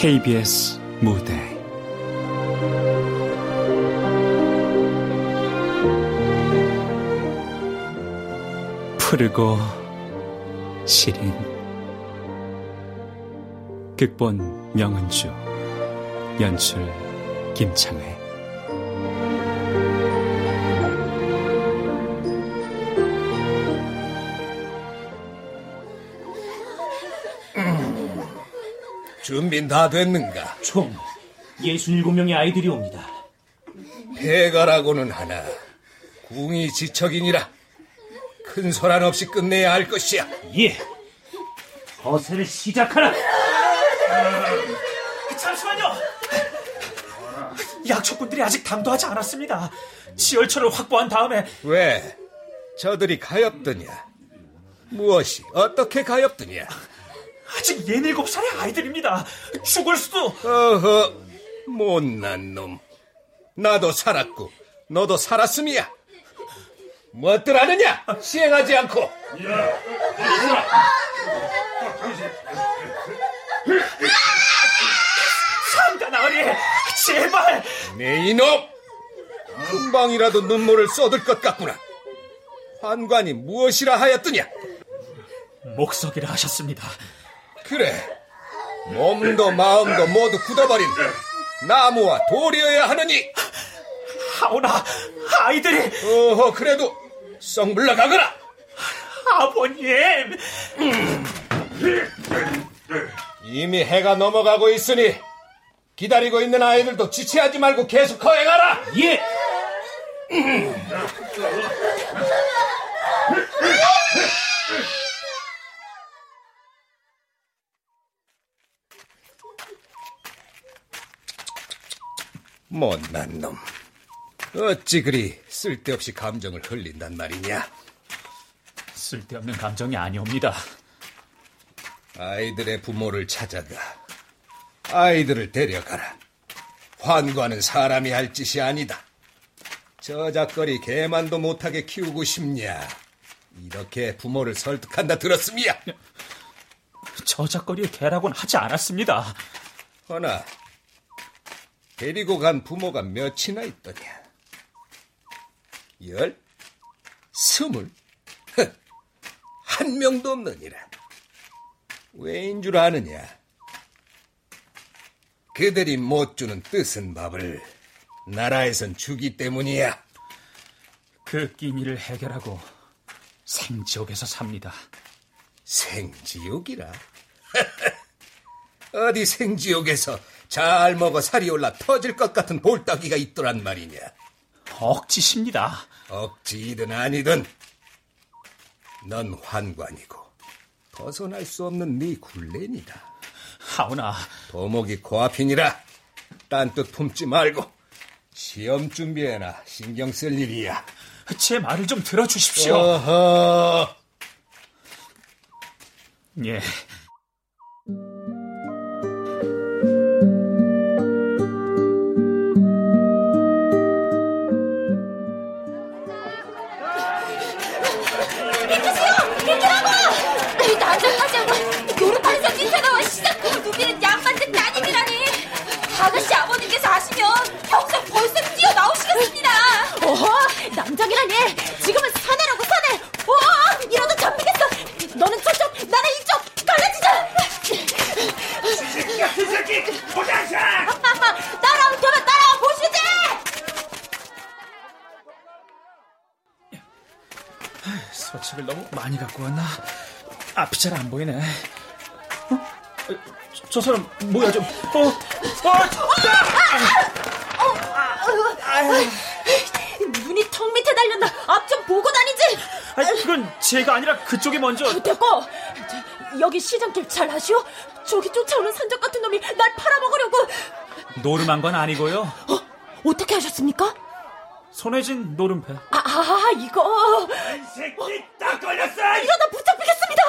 KBS 무대. 푸르고 시린 극본 명은주 연출 김창회 준비는 다 됐는가? 총 67명의 아이들이 옵니다. 배가라고는 하나 궁이 지척이니라 큰 소란 없이 끝내야 할 것이야. 예. 허세를 시작하라. 잠시만요. 약초꾼들이 아직 당도하지 않았습니다. 지열처를 확보한 다음에 왜? 저들이 가엾더냐? 무엇이 어떻게 가엾더냐? 아직 예닐곱 살의 아이들입니다. 죽을 수도. 어허, 못난 놈. 나도 살았고, 너도 살았음이야. 무엇들 하느냐? 시행하지 않고. 상단아리, 제발. 내 이놈! 금방이라도 눈물을 쏟을 것 같구나. 환관이 무엇이라 하였더냐? 목석이라 하셨습니다. 그래. 몸도 마음도 모두 굳어버린 나무와 돌이어야 하느니. 하오나, 아이들이. 어허, 그래도 썩 물러가거라. 아버님. 이미 해가 넘어가고 있으니 기다리고 있는 아이들도 지체하지 말고 계속 거행하라. 예. 못난 놈. 어찌 그리 쓸데없이 감정을 흘린단 말이냐. 쓸데없는 감정이 아니옵니다. 아이들의 부모를 찾아가. 아이들을 데려가라. 환관은 사람이 할 짓이 아니다. 저작거리 개만도 못하게 키우고 싶냐. 이렇게 부모를 설득한다 들었음이야. 저작거리의 개라고는 하지 않았습니다. 허나 데리고 간 부모가 몇이나 있더냐? 열? 스물? 흥, 한 명도 없느니라. 왜인 줄 아느냐? 그들이 못 주는 뜻은 밥을 나라에선 주기 때문이야. 그 끼니를 해결하고 생지옥에서 삽니다. 생지옥이라? 어디 생지옥에서 잘 먹어 살이 올라 터질 것 같은 볼따기가 있더란 말이냐. 억지십니다. 억지이든 아니든 넌 환관이고 벗어날 수 없는 네 굴레니다. 하오나 도목이 코앞이니라 딴 뜻 품지 말고 시험 준비해나 신경 쓸 일이야. 제 말을 좀 들어주십시오. 어허. 예. 누비는 양반들 따님이라니 아가씨 아버님께서 아시면 평생 벌써 뛰어 나오시겠습니다 어허, 남장이라니. 지금은 사내라고 사내. 어, 이러다 잡히겠어. 너는 저쪽, 나는 이쪽. 갈라지자. 이 새끼 보자샤. 따라오면 따라와 보시지. 서책을 너무 많이 갖고 왔나? 앞이 잘 안 보이네. 어? 저, 저 사람 뭐야 좀? 어? 어? 눈이 턱 밑에 달렸나? 앞 좀 보고 다니지. 아니 그건 제가 아니라 그쪽이 먼저. 됐고. 저, 여기 시장길 잘 아시오? 저기 쫓아오는 산적 같은 놈이 날 팔아먹으려고. 노름한 건 아니고요. 어, 어떻게 하셨습니까? 손에 쥔 노름패. 아, 아 이거. 이 새끼 딱 걸렸어. 이러다 붙잡히겠습니다.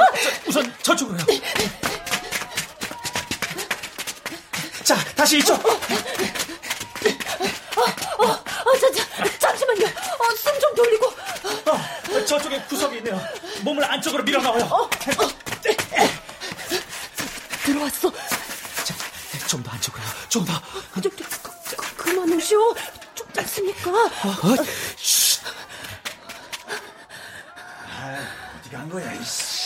우선 저쪽으로요. 자, 다시 이쪽. 어, 어, 저, 저, 잠시만요. 어, 숨 좀 돌리고. 어, 저쪽에 구석이 있네요. 몸을 안쪽으로 밀어 넣어요. 들어왔어. 좀 더. 만져봐요. 좀 더. 저, 저, 그, 그, 그만하시오. 춥지 않습니까? 어, 어, 어디 간 거야, 이씨.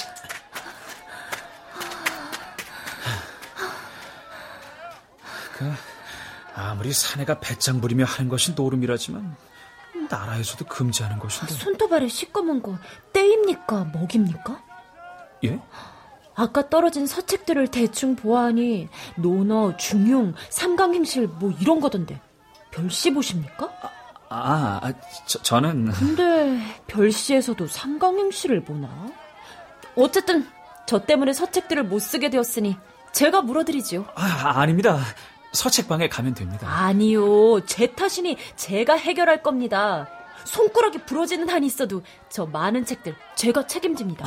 그 아무리 사내가 배짱 부리며 하는 것이 노름이라지만 나라에서도 금지하는 것인데. 손톱 아래 시꺼먼 거 떼입니까? 먹입니까? 예? 아까 떨어진 서책들을 대충 보아하니 논어, 중용, 삼강행실 뭐 이런 거던데 별시 보십니까? 아, 아 저, 저는 근데 별시에서도 삼강행실을 보나? 어쨌든 저 때문에 서책들을 못 쓰게 되었으니 제가 물어드리지요. 아, 아닙니다. 서책방에 가면 됩니다. 아니요, 제 탓이니 제가 해결할 겁니다. 손가락이 부러지는 한이 있어도 저 많은 책들 제가 책임집니다.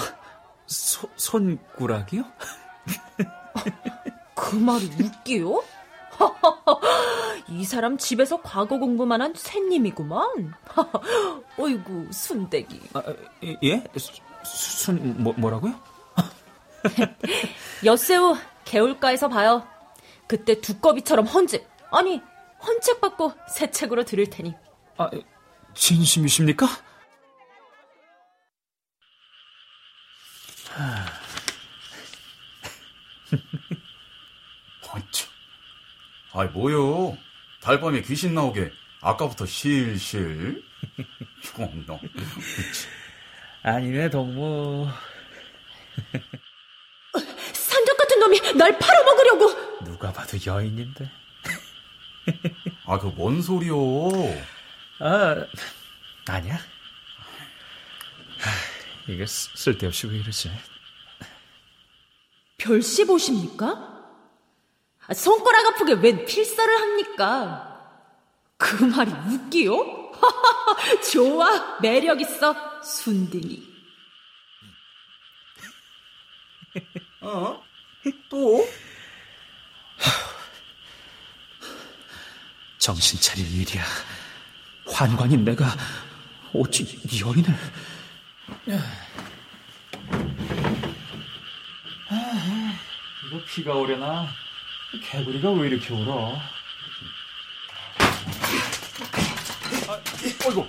소, 손꾸락이요? 그 말이 웃기요? 이 사람 집에서 과거 공부만 한 샌님이구만. 어이구, 순대기. 아, 예? 수, 순, 뭐, 뭐라고요? 엿새우 개울가에서 봐요. 그때 두꺼비처럼 헌집, 아니, 헌책 받고 새 책으로 들을 테니. 아, 진심이십니까? 아참. 아이, 뭐요? 달밤에 귀신 나오게 아까부터 실실. 이거 아니네, 동무. 놈이 날 팔아먹으려고! 누가 봐도 여인인데. 아, 그 뭔 소리요? 아, 아니야. 하, 이게 쓰- 쓸데없이 왜 이러지? 별시 보십니까? 아, 손가락 아프게 웬 필사를 합니까? 그 말이 웃기요? 좋아, 매력 있어, 순딩이. 어? 또? 정신 차릴 일이야. 환관인 내가 어찌 여인을... 이거 비가 오려나? 개구리가 왜 이렇게 울어? 어이구,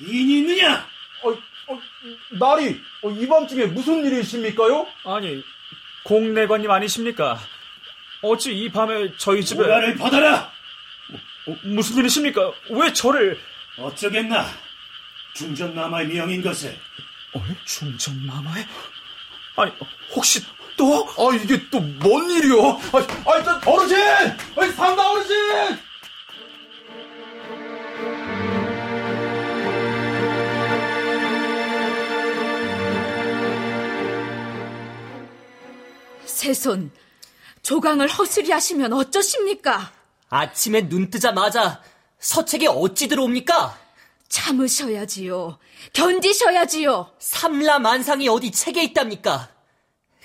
인이 있느냐? 어, 어, 나리, 어, 이 밤중에 무슨 일이십니까요? 아니, 공내관님 아니십니까? 어찌 이 밤에 저희 집에... 보라를 받아라! 어, 무슨 일이십니까? 왜 저를... 어쩌겠나? 중전남아의 명인 것을. 어? 중전마마에? 아니, 혹시 또? 아, 이게 또 뭔 일이요? 아, 아, 저, 어르신! 아, 상가 어르신! 세손, 조강을 허술히 하시면 어쩌십니까? 아침에 눈 뜨자마자 서책이 어찌 들어옵니까? 참으셔야지요. 견디셔야지요. 삼라만상이 어디 책에 있답니까?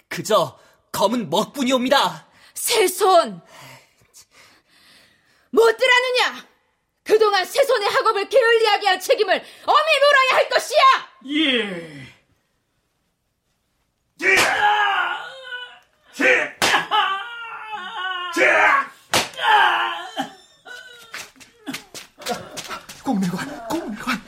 그저 검은 먹뿐이옵니다. 세손! 못 들었느냐? 그동안 세손의 학업을 게을리하게 한 책임을 엄히 물어야 할 것이야! 예. 공매관, 공매관.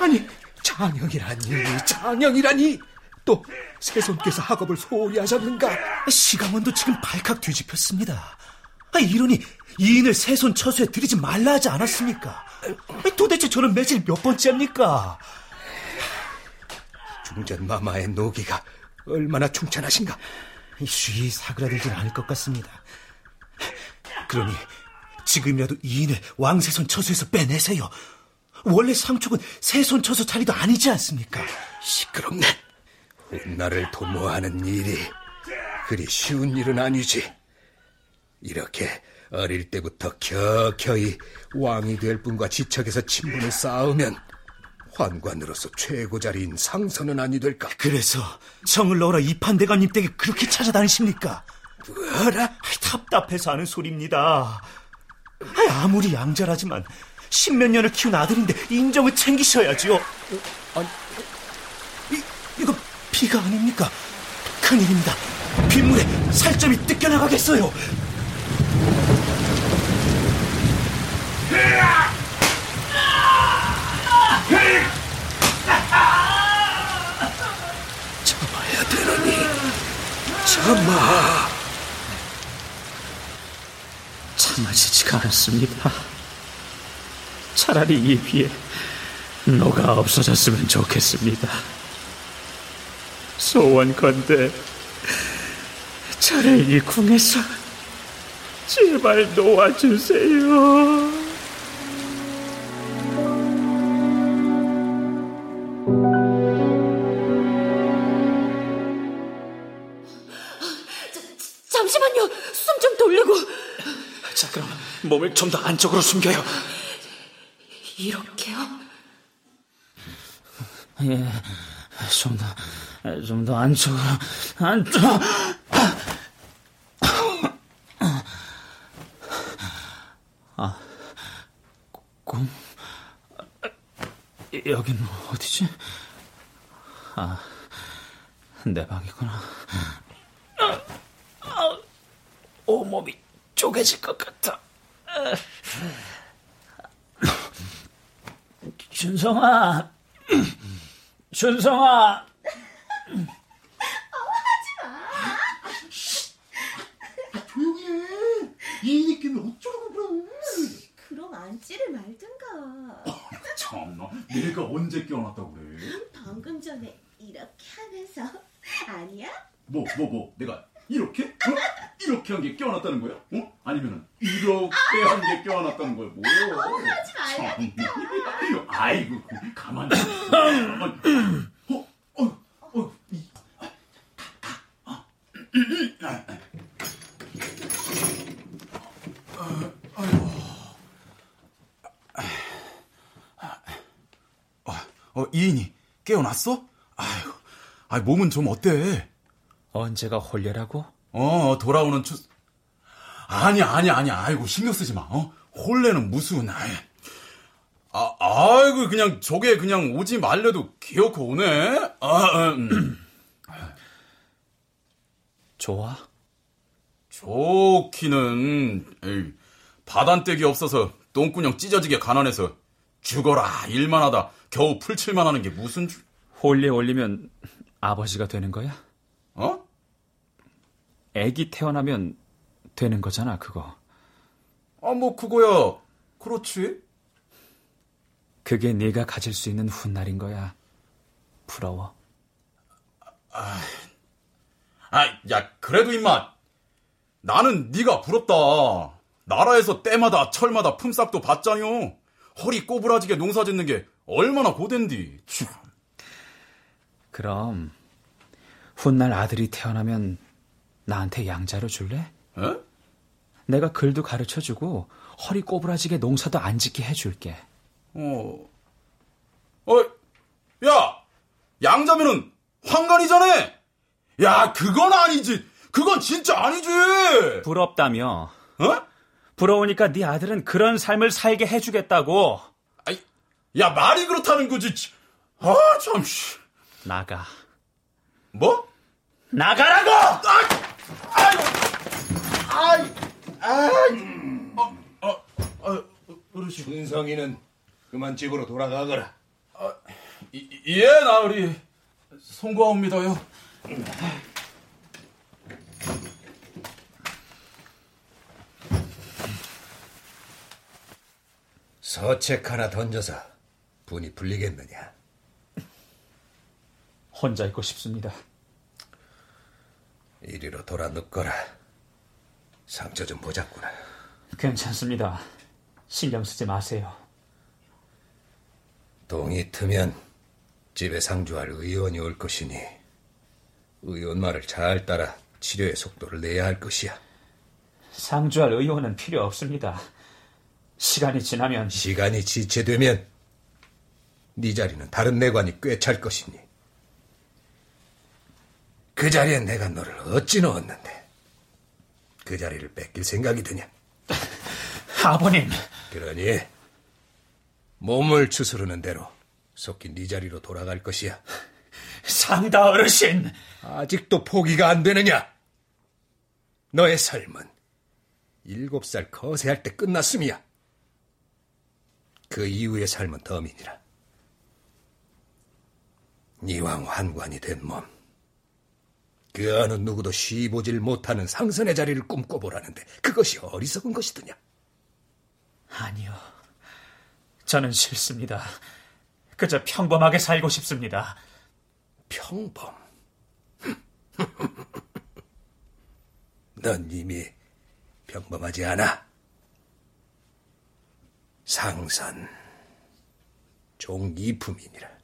아니, 장영이라니, 장영이라니. 또 세손께서 학업을 소홀히 하셨는가? 시강원도 지금 발칵 뒤집혔습니다. 아, 이러니 이인을 세손 처수에 들이지 말라 하지 않았습니까? 도대체 저는 매질 몇 번째입니까? 중전 마마의 노기가 얼마나 충천하신가? 쉬이 사그라들진 않을 것 같습니다. 그러니 지금이라도 이인을 왕세손 처수에서 빼내세요. 원래 상촉은 세손 처수 자리도 아니지 않습니까? 시끄럽네. 나를 도모하는 일이 그리 쉬운 일은 아니지. 이렇게 어릴 때부터 켜켜이 왕이 될 분과 지척에서 친분을 쌓으면 환관으로서 최고 자리인 상선은 아니 될까? 그래서 성을 넣으라 이판대감님 댁에 그렇게 찾아다니십니까? 뭐라? 답답해서 하는 소리입니다. 아무리 양자라지만 십몇 년을 키운 아들인데 인정을 챙기셔야지요. 아니, 이, 이거 비가 아닙니까? 큰일입니다. 빗물에 살점이 뜯겨나가겠어요. 참아야 되느니 참아. 참아지지가 않습니다. 차라리 이 비에 너가 없어졌으면 좋겠습니다. 소원건대 저를 이 궁에서 제발 놓아주세요. 돌리고. 자, 그럼 몸을 좀 더 안쪽으로 숨겨요. 이렇게요? 예, 좀 더, 좀 더 안쪽으로, 안쪽. 아, 꿈? 여긴 어디지? 아, 내 방이구나. 아, 온몸이 쪼개질 것 같아. 준성아, 준성아. 조용히 해. 이 느낌이 어쩌라고 그래. 그럼 앉지를 말든가. 참나, 내가 언제 깨어났다고 그래? 방금 전에 이렇게 하면서 아니야? 뭐, 뭐, 뭐, 내가 이렇게? 어? 이렇게 한 게 깨어났다는 거야? 어? 아니면은 이렇게 한 게 깨어났다는 거야? 뭐? 하지 말라니까. 참. 아이고. 가만히. 어, 어, 어, 이. 어, 이인이 깨어났어? 아이고, 아 몸은 좀 어때? 언제가 홀려라고? 어, 돌아오는 추. 아니, 아니, 아니, 아이고, 신경 쓰지 마, 어? 홀레는 무슨, 아이. 아, 아이고, 그냥, 저게 그냥 오지 말래도 기어코 오네? 아, 음. 좋아? 좋기는, 에이, 바단떼기 없어서 똥구녕 찢어지게 가난해서 죽어라, 일만 하다 겨우 풀칠만 하는 게 무슨 주... 홀리에 올리면 아버지가 되는 거야? 어? 애기 태어나면 되는 거잖아, 그거. 아, 뭐, 그거야. 그렇지. 그게 네가 가질 수 있는 훗날인 거야. 부러워. 아, 야, 그래도 임마. 나는 네가 부럽다. 나라에서 때마다 철마다 품삯도 받자요. 허리 꼬부라지게 농사 짓는 게 얼마나 고된디. 참. 그럼 훗날 아들이 태어나면 나한테 양자로 줄래? 에? 내가 글도 가르쳐 주고 허리 꼬부라지게 농사도 안 짓게 해 줄게. 어, 어, 야, 양자면은 황간이잖아. 야, 그건 아니지. 그건 진짜 아니지. 부럽다며. 어? 부러우니까 네 아들은 그런 삶을 살게 해 주겠다고. 아이, 야 말이 그렇다는 거지. 아, 참. 씨. 나가. 뭐? 나가라고! 아, 아이, 아이, 아이. 어, 어, 어, 준성이는 그만 집으로 돌아가거라. 이, 예, 나으리. 송구하옵니다요. 서책 하나 던져서 분이 풀리겠느냐? 혼자 있고 싶습니다. 이리로 돌아 눕거라. 상처 좀 보자꾸나. 괜찮습니다. 신경 쓰지 마세요. 동이 트면 집에 상주할 의원이 올 것이니 의원 말을 잘 따라 치료의 속도를 내야 할 것이야. 상주할 의원은 필요 없습니다. 시간이 지나면 시간이 지체되면 네 자리는 다른 내관이 꿰찰 것이니 그 자리에 내가 너를 어찌 넣었는데 그 자리를 뺏길 생각이 드냐? 아버님. 그러니 몸을 추스르는 대로 속히 네 자리로 돌아갈 것이야. 상다 어르신. 아직도 포기가 안 되느냐? 너의 삶은 일곱 살 거세할 때 끝났음이야. 그 이후의 삶은 더민이라. 이왕 환관이 된 몸, 그 어느 누구도 쉬보질 못하는 상선의 자리를 꿈꿔보라는데 그것이 어리석은 것이더냐? 아니요. 저는 싫습니다. 그저 평범하게 살고 싶습니다. 평범. 넌 이미 평범하지 않아. 상선, 종이품이니라.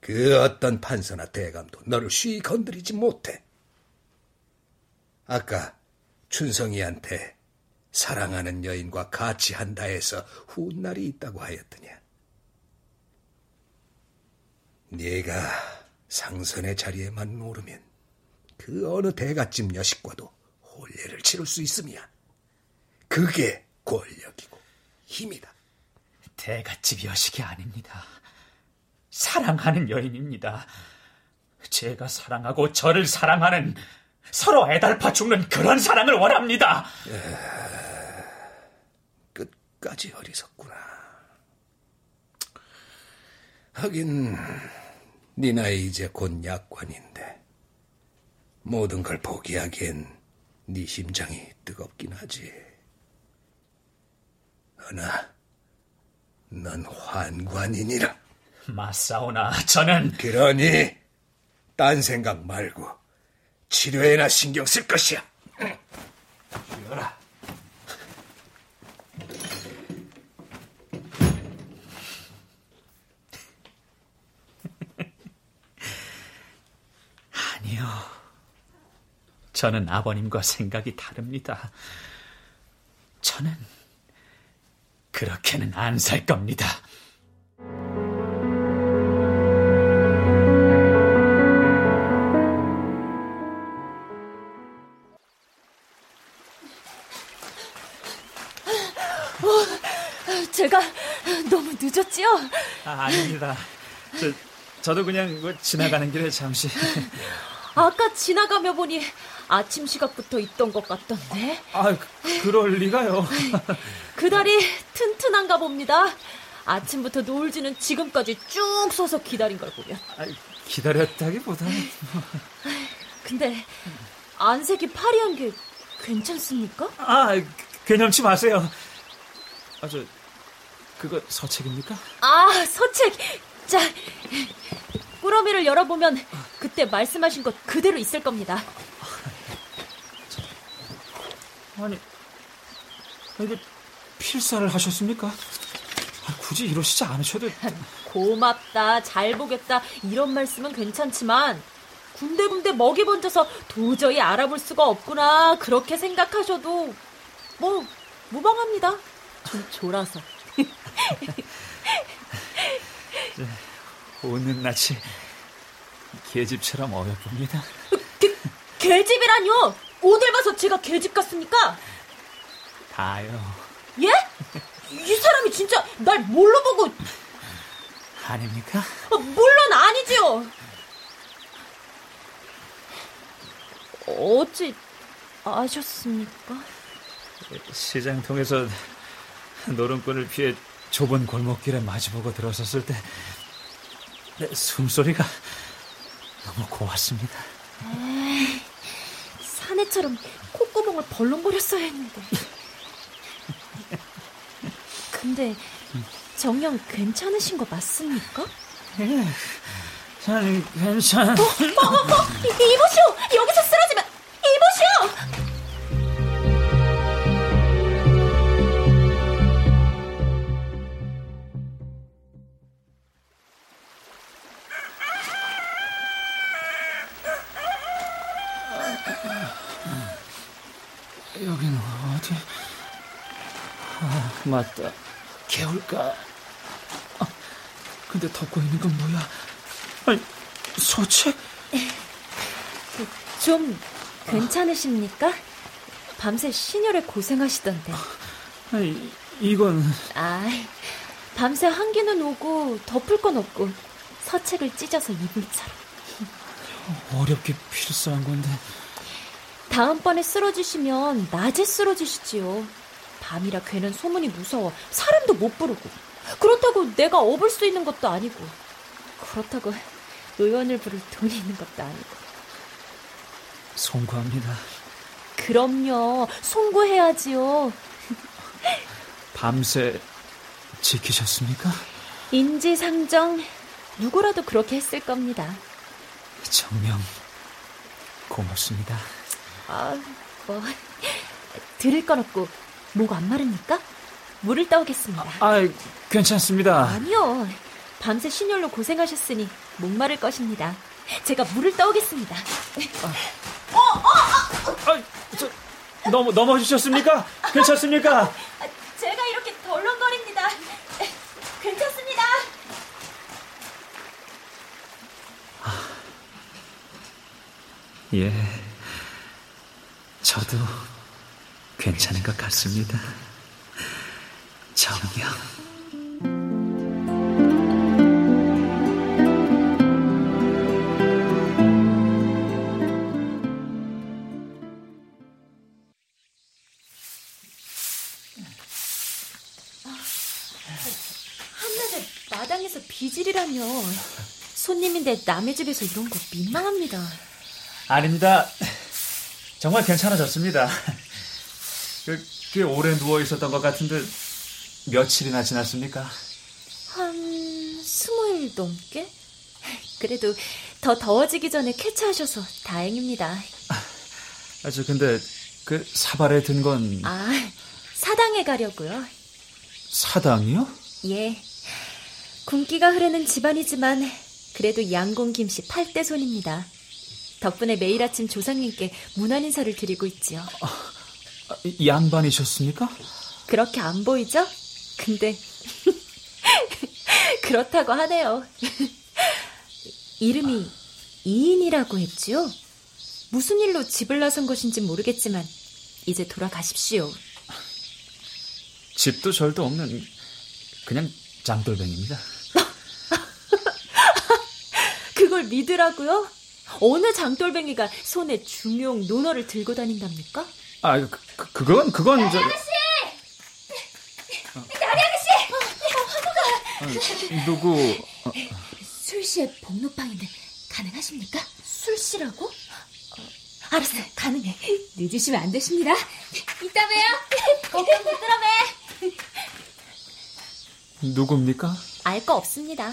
그 어떤 판서나 대감도 너를 쉬이 건드리지 못해. 아까 춘성이한테 사랑하는 여인과 같이 한다 해서 훗날이 있다고 하였더냐. 네가 상선의 자리에만 오르면 그 어느 대가집 여식과도 혼례를 치를 수 있음이야. 그게 권력이고 힘이다. 대가집 여식이 아닙니다. 사랑하는 여인입니다. 제가 사랑하고 저를 사랑하는 서로 애달파 죽는 그런 사랑을 원합니다. 끝 까지 어리석구나. 하긴 네 나이 이제 곧 약관인데 모든 걸 포기하기엔 네 심장이 뜨겁긴 하지. 허나 넌 환관이니라. 맞사오나 저는 그러니 딴 생각 말고 치료에나 신경 쓸 것이야. 쉬어라. 아니요. 저는 아버님과 생각이 다릅니다. 저는 그렇게는 안 살 겁니다. 어, 제가 너무 늦었지요? 아, 아닙니다. 저, 저도 그냥 뭐 지나가는 길에 잠시. 아까 지나가며 보니 아침 시각부터 있던 것 같던데. 아, 그, 그럴 리가요. 그 다리 튼튼한가 봅니다. 아침부터 놀지는 지금까지 쭉 서서 기다린 걸 보면. 아, 기다렸다기보다는. 근데 안색이 파리한 게 괜찮습니까? 아, 개념치 마세요. 아, 저, 그거 서책입니까? 아, 서책. 자, 꾸러미를 열어보면 그때 말씀하신 것 그대로 있을 겁니다. 아니, 이게 필사를 하셨습니까? 아, 굳이 이러시지 않으셔도. 고맙다, 잘 보겠다, 이런 말씀은 괜찮지만, 군데군데 먹이 번져서 도저히 알아볼 수가 없구나, 그렇게 생각하셔도, 뭐, 무방합니다. 좀 졸아서. 오는 낯이 계집처럼 어여쁩니다. 개, 계집이라뇨! 오늘 봐서 제가 계집 같습니까? 다요. 예? 이 사람이 진짜 날 뭘로 보고 아닙니까? 어, 물론 아니지요. 어찌 아셨습니까? 시장 통해서 노름꾼을 피해 좁은 골목길에 마주보고 들어섰을 때내 숨소리가 너무 고왔습니다. 에이, 사내처럼 콧구멍을 벌렁거렸어야 했는데. 근데 정녕 괜찮으신 거 맞습니까? 예, 전 괜찮. 어, 어, 어, 이, 이보시오! 여기서 쓰러지면 이보시오! 맞다. 개울가. 아, 근데 덮고 있는 건 뭐야? 아니, 소책? 좀 괜찮으십니까? 밤새 신혈에 고생하시던데. 아니, 이건 아, 밤새 한기는 오고 덮을 건 없고 서책을 찢어서 이불 차로. 어렵게 필요한 건데. 다음번에 쓰러지시면 낮에 쓰러지시지요. 밤이라 괜한 소문이 무서워 사람도 못 부르고 그렇다고 내가 업을 수 있는 것도 아니고 그렇다고 의원을 부를 돈이 있는 것도 아니고 송구합니다. 그럼요. 송구해야지요. 밤새 지키셨습니까? 인지상정 누구라도 그렇게 했을 겁니다. 정명 고맙습니다. 아, 뭐 들을 건 없고 목 안 마릅니까? 물을 떠오겠습니다. 아, 괜찮습니다. 아니요. 밤새 신혈로 고생하셨으니 목 마를 것입니다. 제가 물을 떠오겠습니다. 어, 어, 아, 저, 넘어, 넘어지셨습니까? 괜찮습니까? 제가 이렇게 덜렁거립니다. 괜찮습니다. 예, 저도 괜찮은 것 같습니다. 정녕. 한낮에 마당에서 비질이라뇨. 손님인데 남의 집에서 이런 거 민망합니다. 아닙니다. 정말 괜찮아졌습니다. 그, 꽤 오래 누워 있었던 것 같은데 며칠이나 지났습니까? 한 스무일 넘게? 그래도 더 더워지기 전에 쾌차하셔서 다행입니다. 아, 저 근데 그 사발에 든 건 아, 사당에 가려고요. 사당이요? 예. 군기가 흐르는 집안이지만 그래도 양공 김씨 8대 손입니다. 덕분에 매일 아침 조상님께 문안 인사를 드리고 있지요. 아, 양반이셨습니까? 그렇게 안 보이죠? 근데 그렇다고 하네요. 이름이 이인이라고 했지요? 무슨 일로 집을 나선 것인지 모르겠지만 이제 돌아가십시오. 집도 절도 없는 그냥 장돌뱅입니다. 그걸 믿으라고요? 어느 장돌뱅이가 손에 중용 논어를 들고 다닌답니까? 아, 그, 그 그건 그건 저 아가씨! 나리 아가씨! 아, 누구 어, 술시의 복록방인데 가능하십니까? 술씨라고? 어, 알았어요. 가능해. 늦으시면 안 되십니다. 이따 봬요. 걱정 붙들어 매. 누굽니까? 알 거 없습니다.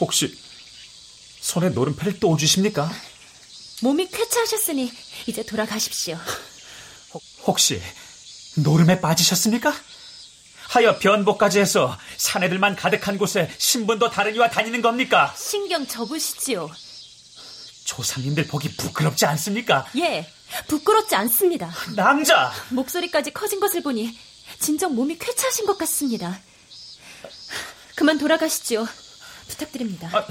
혹시 손에 노른 패를 또 주십니까? 몸이 쾌차하셨으니 이제 돌아가십시오. 혹시 노름에 빠지셨습니까? 하여 변복까지 해서 사내들만 가득한 곳에 신분도 다른 이와 다니는 겁니까? 신경 접으시지요. 조상님들 보기 부끄럽지 않습니까? 예, 부끄럽지 않습니다. 남자! 목소리까지 커진 것을 보니 진정 몸이 쾌차하신 것 같습니다. 그만 돌아가시지요. 부탁드립니다. 아,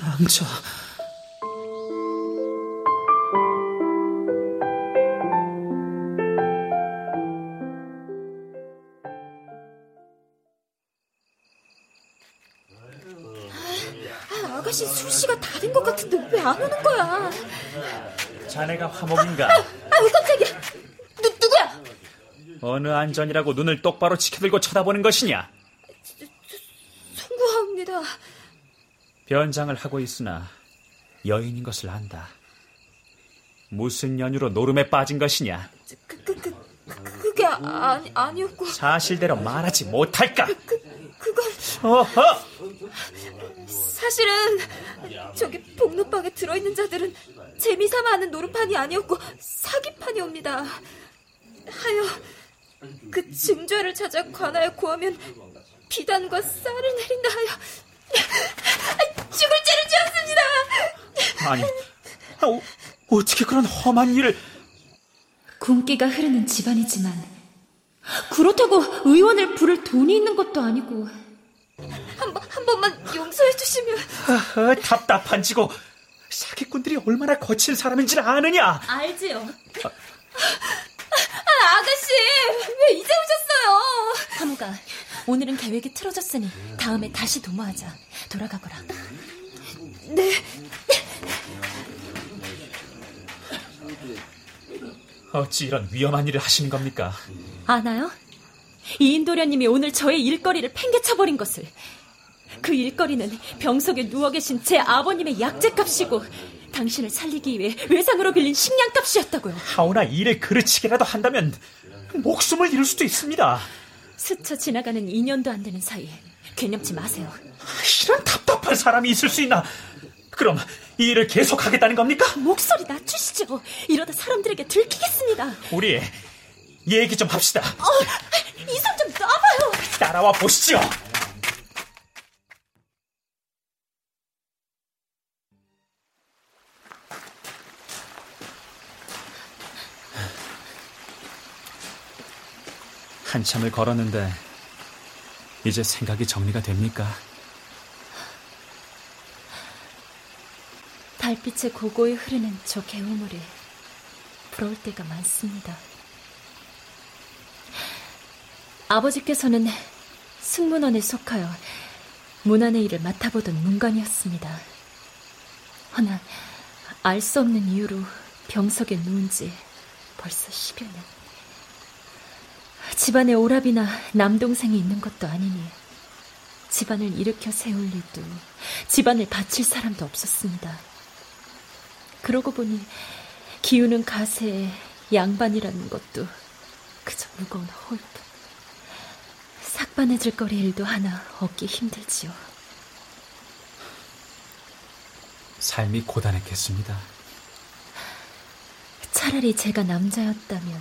남자. 씨 술시가 다 된 것 같은데 왜 안 오는 거야? 자네가 화목인가? 아유 깜짝이야. 누 누구야? 어느 안전이라고 눈을 똑바로 치켜들고 쳐다보는 것이냐? 송구합니다. 변장을 하고 있으나 여인인 것을 안다. 무슨 연유로 노름에 빠진 것이냐? 그, 그, 그, 그게 아니, 아니었고. 사실대로 말하지 못할까? 그, 그건. 어허! 사실은, 저기 복록방에 들어있는 자들은 재미삼아 하는 노름판이 아니었고, 사기판이옵니다. 하여, 그 증죄를 찾아 관하에 구하면 비단과 쌀을 내린다 하여, 죽을 죄를 지었습니다! 아니, 어, 어떻게 그런 험한 일을. 군기가 흐르는 집안이지만, 그렇다고 의원을 부를 돈이 있는 것도 아니고. 한, 번, 한 번만 용서해 주시면. 아, 답답한 지고 사기꾼들이 얼마나 거친 사람인지를 아느냐? 알지요. 아, 아, 아가씨, 왜 이제 오셨어요? 하무가 오늘은 계획이 틀어졌으니 다음에 다시 도모하자. 돌아가거라. 네. 어찌 이런 위험한 일을 하시는 겁니까? 아나요? 이 인도련님이 오늘 저의 일거리를 팽개쳐버린 것을. 그 일거리는 병석에 누워 계신 제 아버님의 약재값이고 당신을 살리기 위해 외상으로 빌린 식량값이었다고요. 하오나 일을 그르치게라도 한다면 목숨을 잃을 수도 있습니다. 스쳐 지나가는 2년도 안 되는 사이 개념치 마세요. 이런 답답한 사람이 있을 수 있나? 그럼 이 일을 계속하겠다는 겁니까? 목소리 낮추시죠. 이러다 사람들에게 들키겠습니다. 우리 얘기 좀 합시다. 어, 이손좀 놔봐요. 따라와 보시죠. 한참을 걸었는데 이제 생각이 정리가 됩니까? 달빛에 고고히 흐르는 저 개우물이 부러울 때가 많습니다. 아버지께서는 승문원에 속하여 문안의 일을 맡아보던 문관이었습니다. 허나 알 수 없는 이유로 병석에 누운 지 벌써 10여 년. 집안에 오랍이나 남동생이 있는 것도 아니니 집안을 일으켜 세울 일도 집안을 바칠 사람도 없었습니다. 그러고 보니 기우는 가세에 양반이라는 것도 그저 무거운 홀뿐. 삭바해질 거리 일도 하나 얻기 힘들지요. 삶이 고단했겠습니다. 차라리 제가 남자였다면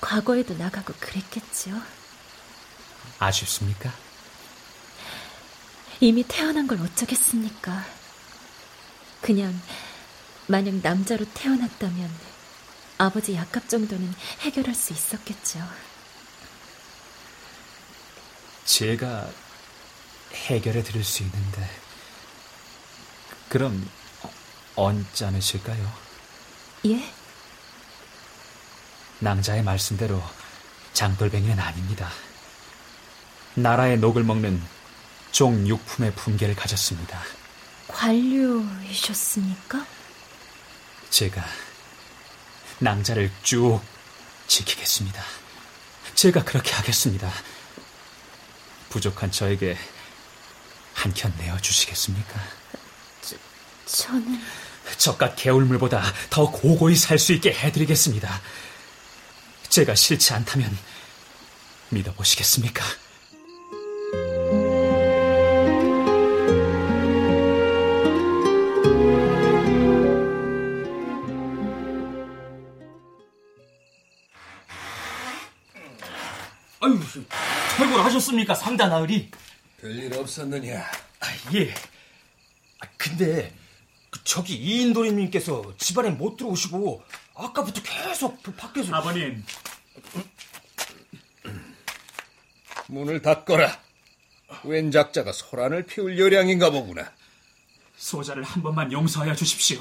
과거에도 나가고 그랬겠지요. 아쉽습니까? 이미 태어난 걸 어쩌겠습니까? 그냥 만약 남자로 태어났다면 아버지 약값 정도는 해결할 수 있었겠죠. 제가 해결해 드릴 수 있는데 그럼 언짢으실까요? 예? 낭자의 말씀대로 장돌뱅이는 아닙니다. 나라의 녹을 먹는 종육품의 품계를 가졌습니다. 관료이셨습니까? 제가 낭자를 쭉 지키겠습니다. 제가 그렇게 하겠습니다. 부족한 저에게 한켠 내어 주시겠습니까? 저, 저는 저깟 개울물보다 더 고고히 살 수 있게 해드리겠습니다. 제가 싫지 않다면 믿어보시겠습니까? 아유, 철거를 하셨습니까, 상단 나으리? 별일 없었느냐? 아, 예. 아, 근데 그 저기 이인도리님께서 집안에 못 들어오시고 아까부터 계속 그 밖에서 아버님 문을 닫거라. 웬 작자가 소란을 피울 요량인가 보구나. 소자를 한 번만 용서하여 주십시오.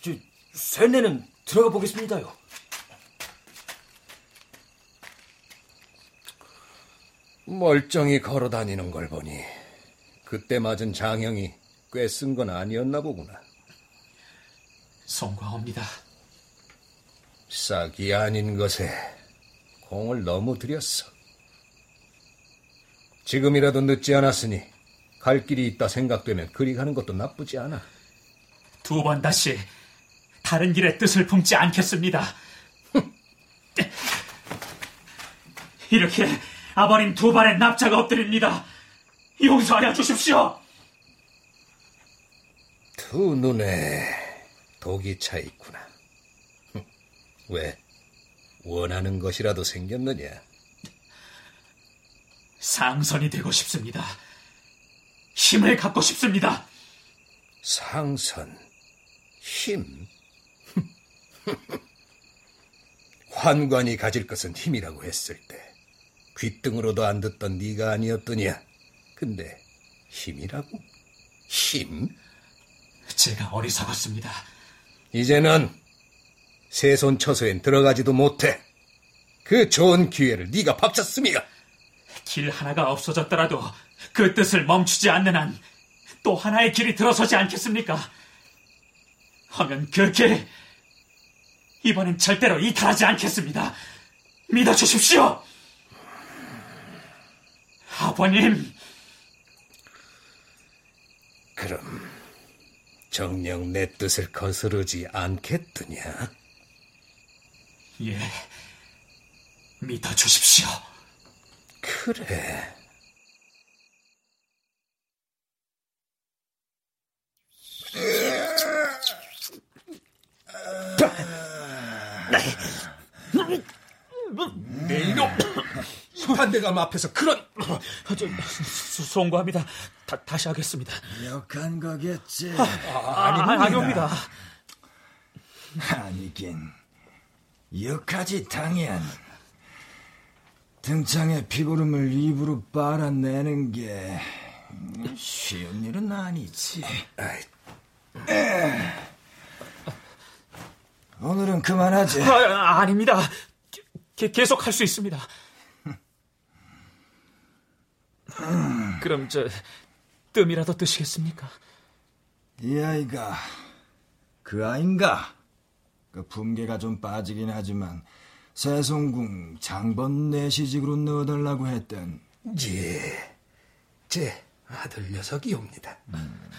저 쇠내는 들어가 보겠습니다요. 멀쩡히 걸어 다니는 걸 보니 그때 맞은 장형이 꽤 쓴 건 아니었나 보구나. 송구합니다. 싹이 아닌 것에 공을 너무 들였어. 지금이라도 늦지 않았으니 갈 길이 있다 생각되면 그리 가는 것도 나쁘지 않아. 두 번 다시 다른 길의 뜻을 품지 않겠습니다. 이렇게 아버님 두 발에 납자가 엎드립니다. 용서하여 주십시오. 두 눈에 독이 차 있구나. 왜? 원하는 것이라도 생겼느냐? 상선이 되고 싶습니다. 힘을 갖고 싶습니다. 상선, 힘. 환관이 가질 것은 힘이라고 했을 때 귓등으로도 안 듣던 네가 아니었더냐? 근데 힘이라고? 힘? 제가 어리석었습니다. 이제는 세손 처소엔 들어가지도 못해. 그 좋은 기회를 네가 박쳤음이야. 길 하나가 없어졌더라도 그 뜻을 멈추지 않는 한 또 하나의 길이 들어서지 않겠습니까? 하면 그 길, 이번엔 절대로 이탈하지 않겠습니다. 믿어주십시오. 아버님. 그럼 정녕 내 뜻을 거스르지 않겠느냐? 예, 믿어 주십시오. 그래. 내이 놈! 판대감 앞에서 그런 저, 수, 송구합니다. 다, 다시 하겠습니다. 역한 거겠지. 아, 아니, 아니옵니다. 아니긴. 역하지 당연. 등창의 피구름을 입으로 빨아내는 게 쉬운 일은 아니지. 오늘은 그만하지. 아, 아닙니다. 게, 계속 할 수 있습니다. 그럼 저 뜸이라도 뜨시겠습니까? 이 아이가 그 아인가? 그 품계가 좀 빠지긴 하지만 세송궁 장번 내시직으로 넣어달라고 했던 예, 제 아들 녀석이옵니다. 음.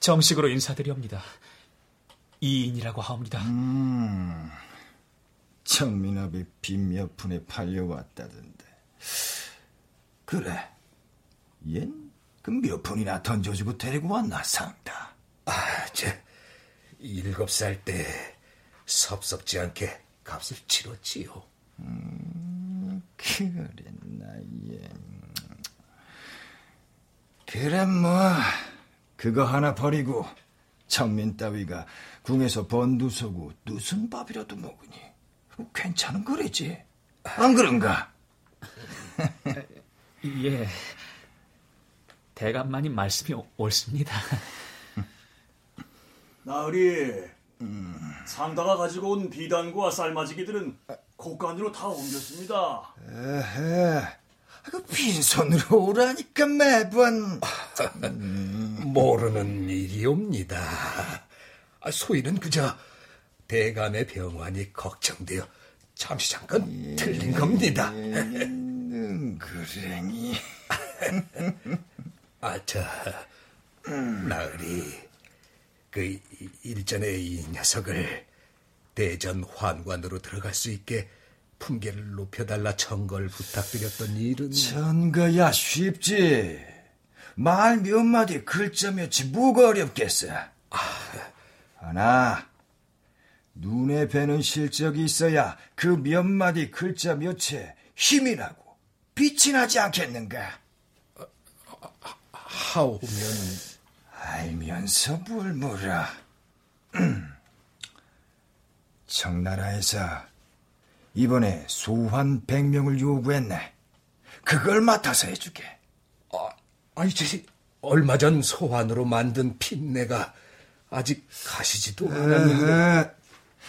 정식으로 인사드리옵니다. 이인이라고 하옵니다. 음, 청민업이 빈몇 푼에 팔려왔다던데. 그래, 얜 그몇 푼이나 던져주고 데리고 왔나 상다. 아, 저 일곱 살 때 섭섭지 않게 값을 치렀지요. 음, 그랬나, 예. 그래, 뭐, 그거 하나 버리고, 천민 따위가 궁에서 번두서고 누슨 밥이라도 먹으니, 괜찮은 거래지. 안 그런가? 예. 대감마님 말씀이 옳습니다. 나으리, 상다가 가지고 온 비단과 쌀맞이기들은 곡간으로 다 옮겼습니다. 에헤, 그 빈손으로 오라니까 매번. 모르는 일이옵니다. 아, 소인은 그저 대감의 병환이 걱정되어 잠시 잠깐 틀린 겁니다. 능그랭이. 아, 저, 나으리, 그 일전에 이 녀석을 대전 환관으로 들어갈 수 있게 품계를 높여달라 청걸 부탁드렸던 일은 천거야 쉽지. 말 몇 마디 글자 몇이 뭐가 어렵겠어. 하나 눈에 뵈는 실적이 있어야 그 몇 마디 글자 몇에 힘이 나고 빛이 나지 않겠는가? 하오면 알면서 뭘 물어. 청나라에서 이번에 소환 100명을 요구했네. 그걸 맡아서 해주게. 아, 아니, 저 얼마 전 소환으로 만든 핀내가 아직 가시지도 않았는데.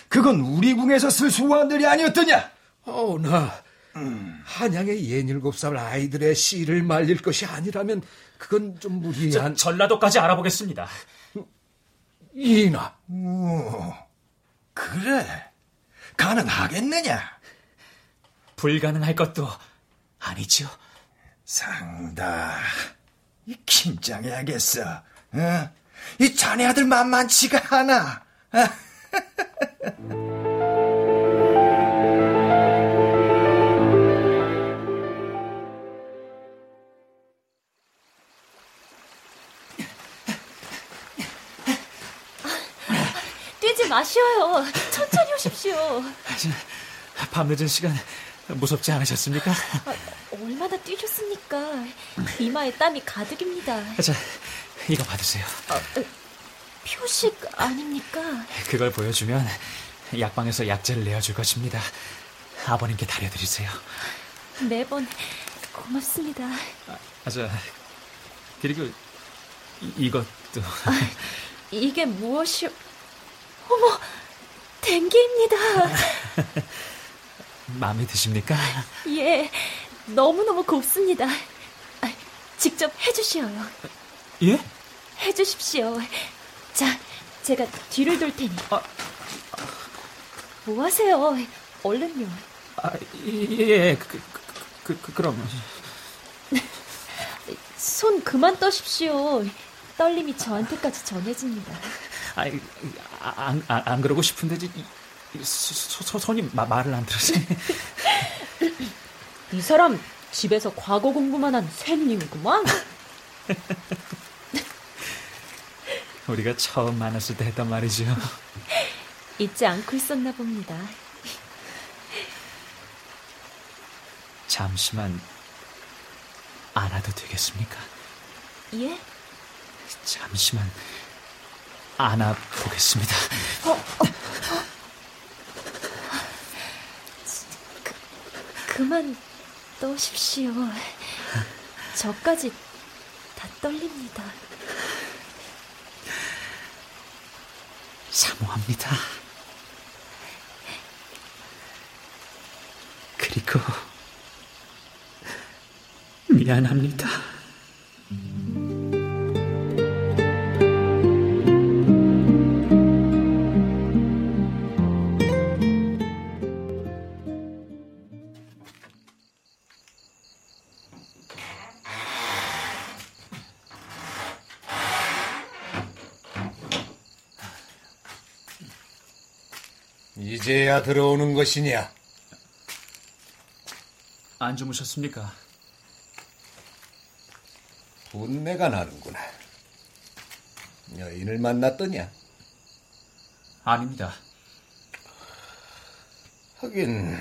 그건 우리 궁에서 쓸 소환들이 아니었더냐? 어, 나 한양의 예닐곱 살 아이들의 씨를 말릴 것이 아니라면 그건 좀 무리한. 저, 전라도까지 알아보겠습니다. 이나. 오, 그래. 가능하겠느냐? 불가능할 것도 아니죠. 상다. 이 긴장해야겠어. 어? 이 자네 아들 만만치가 않아. 마셔요. 천천히 오십시오. 밤늦은 시간 무섭지 않으셨습니까? 아, 얼마나 뛰셨습니까? 이마에 땀이 가득입니다. 자, 이거 받으세요. 아, 표식 아닙니까? 그걸 보여주면 약방에서 약재를 내어줄 것입니다. 아버님께 다려드리세요. 매번 고맙습니다. 아, 자, 그리고 이, 이것도 아, 이게 무엇이오? 어머, 댕기입니다. 마음에 드십니까? 예, 너무너무 곱습니다. 아, 직접 해주시어요. 예? 해주십시오. 자, 제가 뒤를 돌 테니. 아, 뭐 하세요? 얼른요. 아, 예, 그, 그, 그, 그럼. 손 그만 떠십시오. 떨림이 저한테까지 전해집니다. 아, 안, 안, 안 그러고 싶은데, 소, 소, 손이 마, 말을 안 들어서. 이 사람 집에서 과거 공부만 한 쇠님이구만. 우리가 처음 만났을 때 했단 말이죠. 잊지 않고 있었나 봅니다. 잠시만 안아도 되겠습니까? 예? 잠시만 안아 보겠습니다. 어, 어, 어. 그, 그만 떠십시오. 저까지 다 떨립니다. 사모합니다. 그리고 미안합니다. 이제야 들어오는 것이냐? 안 주무셨습니까? 분내가 나는구나. 여인을 만났더냐? 아닙니다. 하긴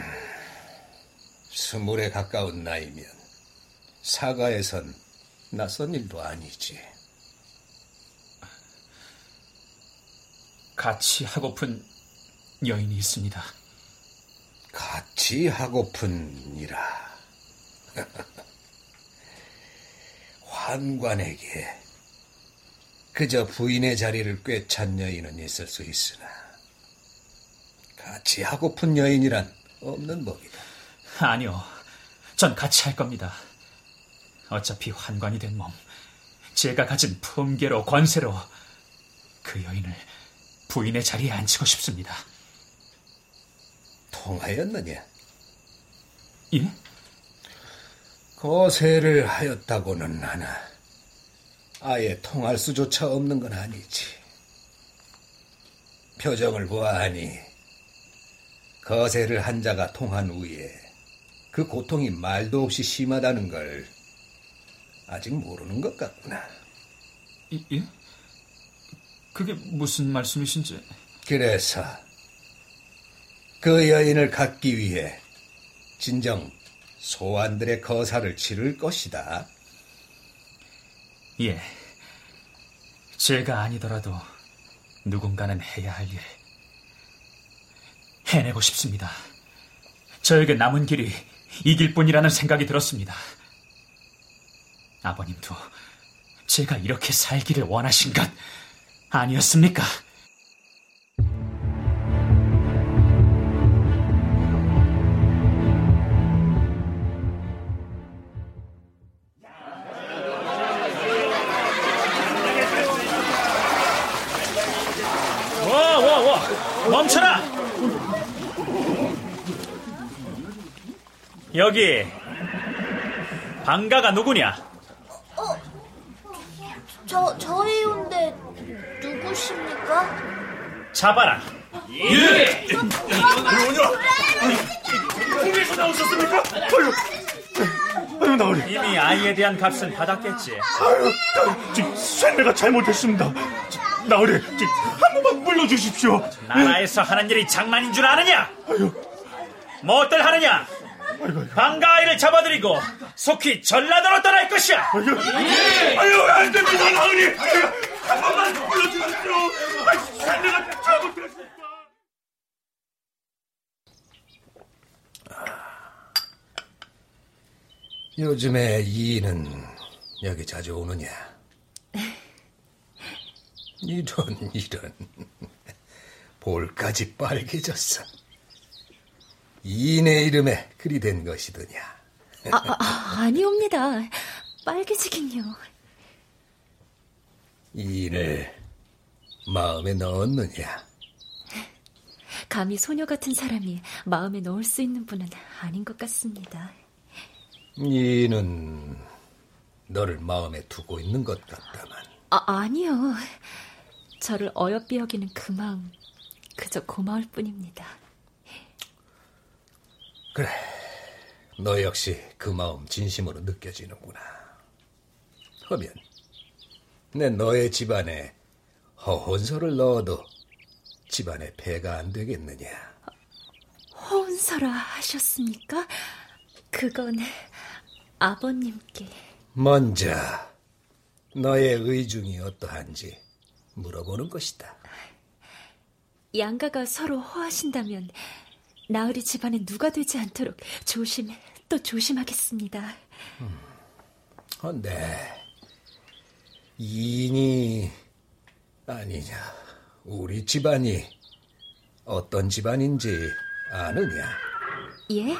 스물에 가까운 나이면 사가에선 낯선 일도 아니지. 같이 하고픈 여인이 있습니다. 같이 하고픈 이라. 환관에게 그저 부인의 자리를 꿰찬 여인은 있을 수 있으나 같이 하고픈 여인이란 없는 법이다. 아니요. 전 같이 할 겁니다. 어차피 환관이 된 몸, 제가 가진 품계로 권세로 그 여인을 부인의 자리에 앉히고 싶습니다. 통하였느냐? 예? 거세를 하였다고는 하나 아예 통할 수조차 없는 건 아니지. 표정을 보아하니 거세를 한 자가 통한 후에 그 고통이 말도 없이 심하다는 걸 아직 모르는 것 같구나. 예? 그게 무슨 말씀이신지? 그래서 그 여인을 갖기 위해 진정 소환들의 거사를 치를 것이다. 예. 제가 아니더라도 누군가는 해야 할 일. 해내고 싶습니다. 저에게 남은 길이 이 길 뿐이라는 생각이 들었습니다. 아버님도 제가 이렇게 살기를 원하신 것 아니었습니까? 와, 와, 와! 멈춰라! 여기 방가가 누구냐? 어, 저, 저희인데 누구십니까? 잡아라. 예! 꿈에서 나오셨습니까? 아유, 아유, 나으리. 이미 아이에 대한 값은 받았겠지. 아유, 지금 쇠내가 잘못했습니다. 나으리, 한 번만 물러주십시오. 나라에서 하는 일이 장난인 줄 아느냐? 뭐들 하느냐? 방가 아이를 잡아들이고 속히 전라도로 떠날 것이야. 아유, 아유 안 됩니다, 나으리. 아유, 한 번만. 아유, 잘못했습니다. 요즘에 이인은 여기 자주 오느냐? 이런 이런 볼까지 빨개졌어. 이인의 이름에 그리 된 것이더냐? 아, 아, 아, 아니옵니다. 빨개지긴요. 이인을 마음에 넣었느냐? 감히 소녀 같은 사람이 마음에 넣을 수 있는 분은 아닌 것 같습니다. 이는 너를 마음에 두고 있는 것 같다만. 아, 아니요. 저를 어여삐 여기는 그 마음 그저 고마울 뿐입니다. 그래. 너 역시 그 마음 진심으로 느껴지는구나. 하면 내 너의 집안에 허혼서를 넣어도 집안에 배가 안 되겠느냐? 혼서라 하셨습니까? 그건 아버님께. 먼저 너의 의중이 어떠한지 물어보는 것이다. 양가가 서로 호하신다면 나으리 집안에 누가 되지 않도록 조심 또 조심하겠습니다. 음. 헌데 이인이 아니냐 우리 집안이 어떤 집안인지 아느냐? 예?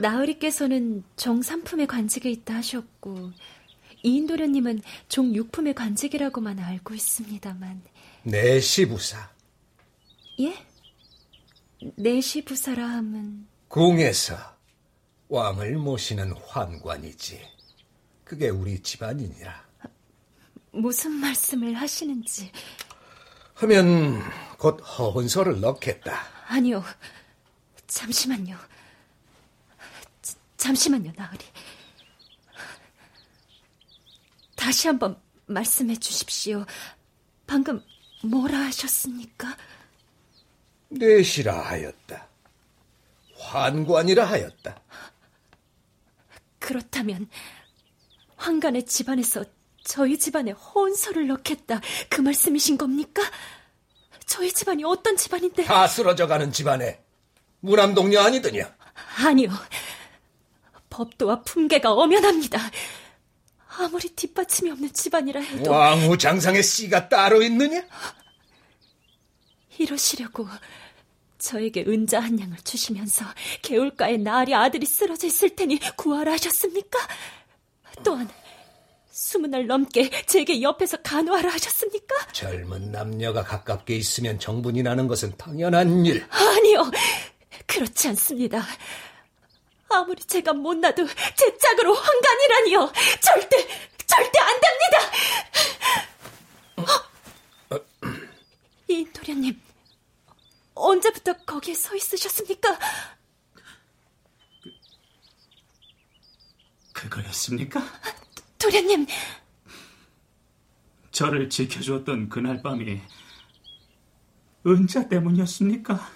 나으리께서는 정삼품의 관직에 있다 하셨고 이인도련님은 종육품의 관직이라고만 알고 있습니다만. 내시부사. 예? 내시부사라 함은? 궁에서 왕을 모시는 환관이지. 그게 우리 집안이니라. 무슨 말씀을 하시는지. 하면 곧 허혼서를 넣겠다. 아니요. 잠시만요. 잠시만요, 나으리. 다시 한번 말씀해 주십시오. 방금 뭐라 하셨습니까? 뇌시라 하였다. 환관이라 하였다. 그렇다면 황간의 집안에서 저희 집안에 혼서를 넣겠다 그 말씀이신 겁니까? 저희 집안이 어떤 집안인데? 다 쓰러져가는 집안에 무남동녀 아니더냐? 아니요. 법도와 품계가 엄연합니다. 아무리 뒷받침이 없는 집안이라 해도 왕후 장상의 씨가 따로 있느냐? 이러시려고 저에게 은자 한 양을 주시면서 개울가에 나리 아들이 쓰러져 있을 테니 구하라 하셨습니까? 또한 스무 날 넘게 제게 옆에서 간호하라 하셨습니까? 젊은 남녀가 가깝게 있으면 정분이 나는 것은 당연한 일. 아니요, 그렇지 않습니다. 아무리 제가 못나도 제 짝으로 황간이라니요. 절대, 절대 안 됩니다. 어? 이도련님, 언제부터 거기에 서 있으셨습니까? 그거였습니까? 도련님. 저를 지켜주었던 그날 밤이 은자 때문이었습니까?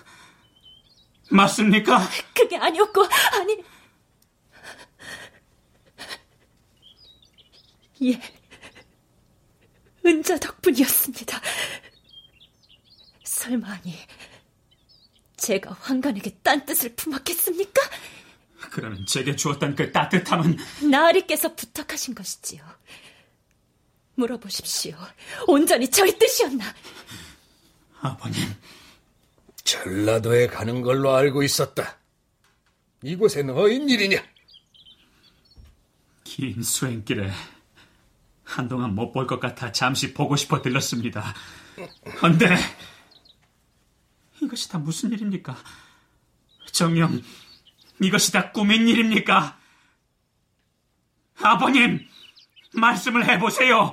맞습니까? 그게 아니었고, 아니. 예. 은자 덕분이었습니다. 설마 아니, 제가 황간에게 딴 뜻을 품었겠습니까? 그러면 제게 주었던 그 따뜻함은 나으리께서 부탁하신 것이지요. 물어보십시오. 온전히 저희 뜻이었나? 아버님. 전라도에 가는 걸로 알고 있었다. 이곳엔 어인 일이냐? 긴 수행길에 한동안 못 볼 것 같아 잠시 보고 싶어 들렀습니다. 헌데 이것이 다 무슨 일입니까? 정녕 이것이 다 꿈인 일입니까? 아버님 말씀을 해보세요.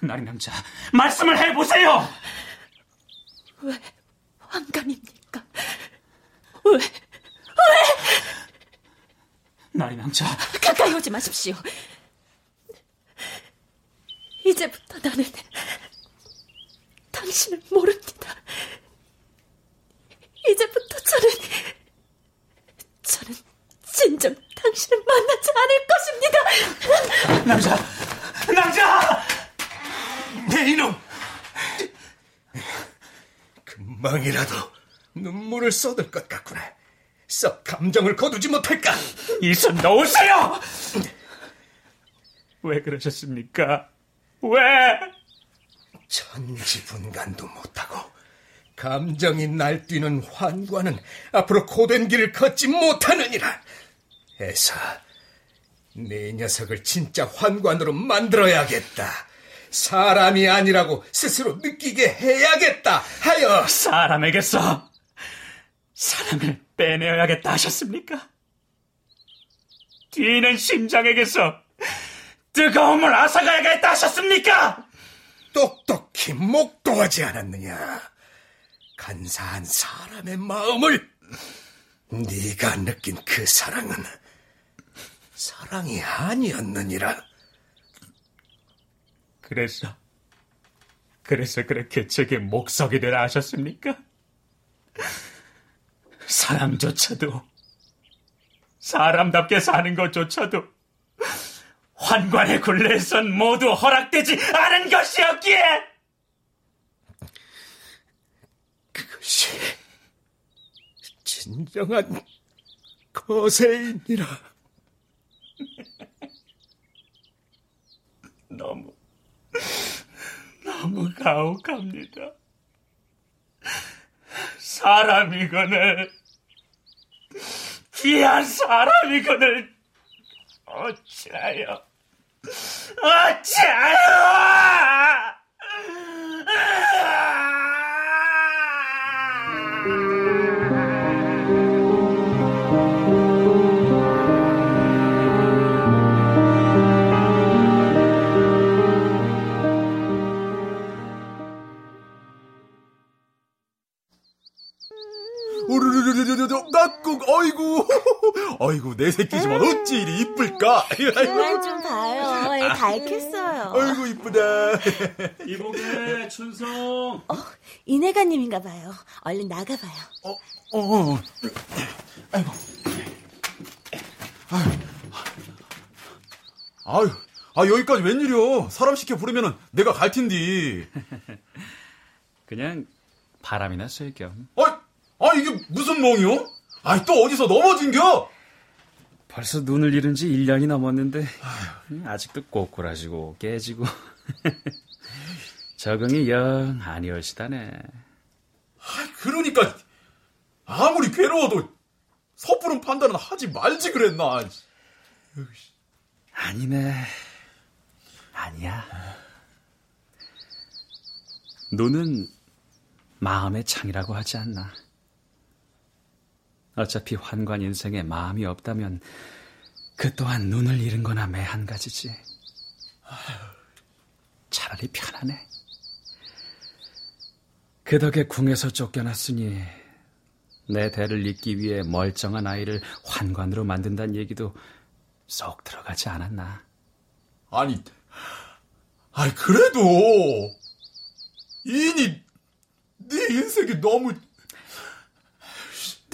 나리 남자 말씀을 해보세요. 왜 환감입니까? 왜? 왜? 나리 남자 가까이 오지 마십시오. 이제부터 나는 당신을 모릅니다. 이제부터 저는 저는 진정 당신을 만나지 않을 것입니다. 남자, 남자, 내 이놈. 금방이라도 눈물을 쏟을 것 같구나. 썩 감정을 거두지 못할까? 이손 놓으세요! 왜 그러셨습니까? 왜? 천지분간도 못하고 감정이 날뛰는 환관은 앞으로 고된 길을 걷지 못하느니라. 해서 내 녀석을 진짜 환관으로 만들어야겠다. 사람이 아니라고 스스로 느끼게 해야겠다 하여 사람에게서 사랑을 빼내어야겠다 하셨습니까? 뛰는 심장에게서 뜨거움을 앗아가야겠다 하셨습니까? 똑똑히 목도하지 않았느냐? 간사한 사람의 마음을 네가 느낀 그 사랑은 사랑이 아니었느니라. 그래서 그래서 그렇게 제게 목석이 되라 하셨습니까? 사람조차도 사람답게 사는 것조차도 환관의 굴레에선 모두 허락되지 않은 것이었기에 그것이 진정한 거세이니라. 너무 너무 가혹합니다. 사람이거늘 귀한 사람이거늘 어찌하여 어찌하여 낙국 어이구. 어이구 내 새끼지만 어찌 이리 이쁠까? 그만 좀 봐요. 애 닳겠어요. 어이구 이쁘다. 이복의 춘성. 어, 이내가님인가 봐요. 얼른 나가봐요. 어, 어. 아이고. 아유 아 여기까지 웬일이요 사람 시켜 부르면은 내가 갈 텐디. 그냥 바람이나 쐴 겸. 아, 아 이게 무슨 몽이요? 아이 또 어디서 넘어진겨? 벌써 눈을 잃은 지 1년이 넘었는데 아직도 꼬꾸라지고 깨지고 적응이 영 아니올시다네. 아, 그러니까 아무리 괴로워도 섣부른 판단은 하지 말지 그랬나. 아니네. 아니야. 눈은 마음의 창이라고 하지 않나. 어차피 환관 인생에 마음이 없다면 그 또한 눈을 잃은 거나 매한 가지지. 차라리 편하네. 그 덕에 궁에서 쫓겨났으니 내 대를 잇기 위해 멀쩡한 아이를 환관으로 만든다는 얘기도 쏙 들어가지 않았나. 아니, 아니 그래도 이인이 네 인생이 너무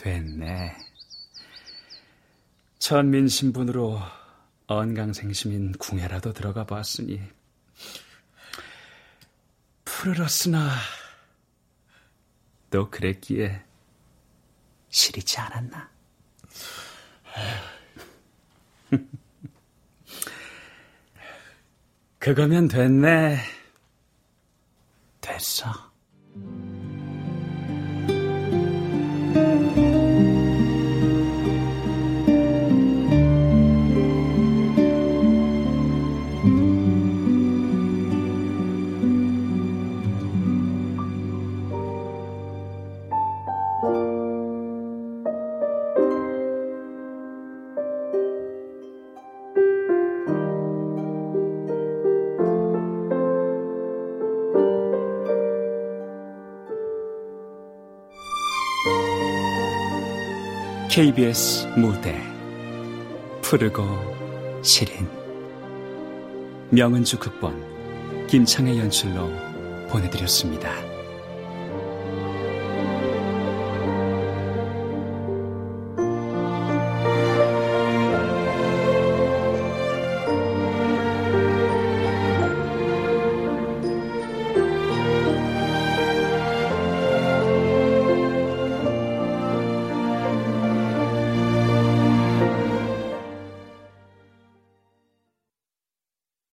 됐네. 천민 신분으로 언강생심인 궁에라도 들어가 봤으니 푸르렀으나 또 그랬기에 시리지 않았나. 그거면 됐네. 됐어. KBS 무대 푸르고 시린 명은주 극본 김창의 연출로 보내드렸습니다.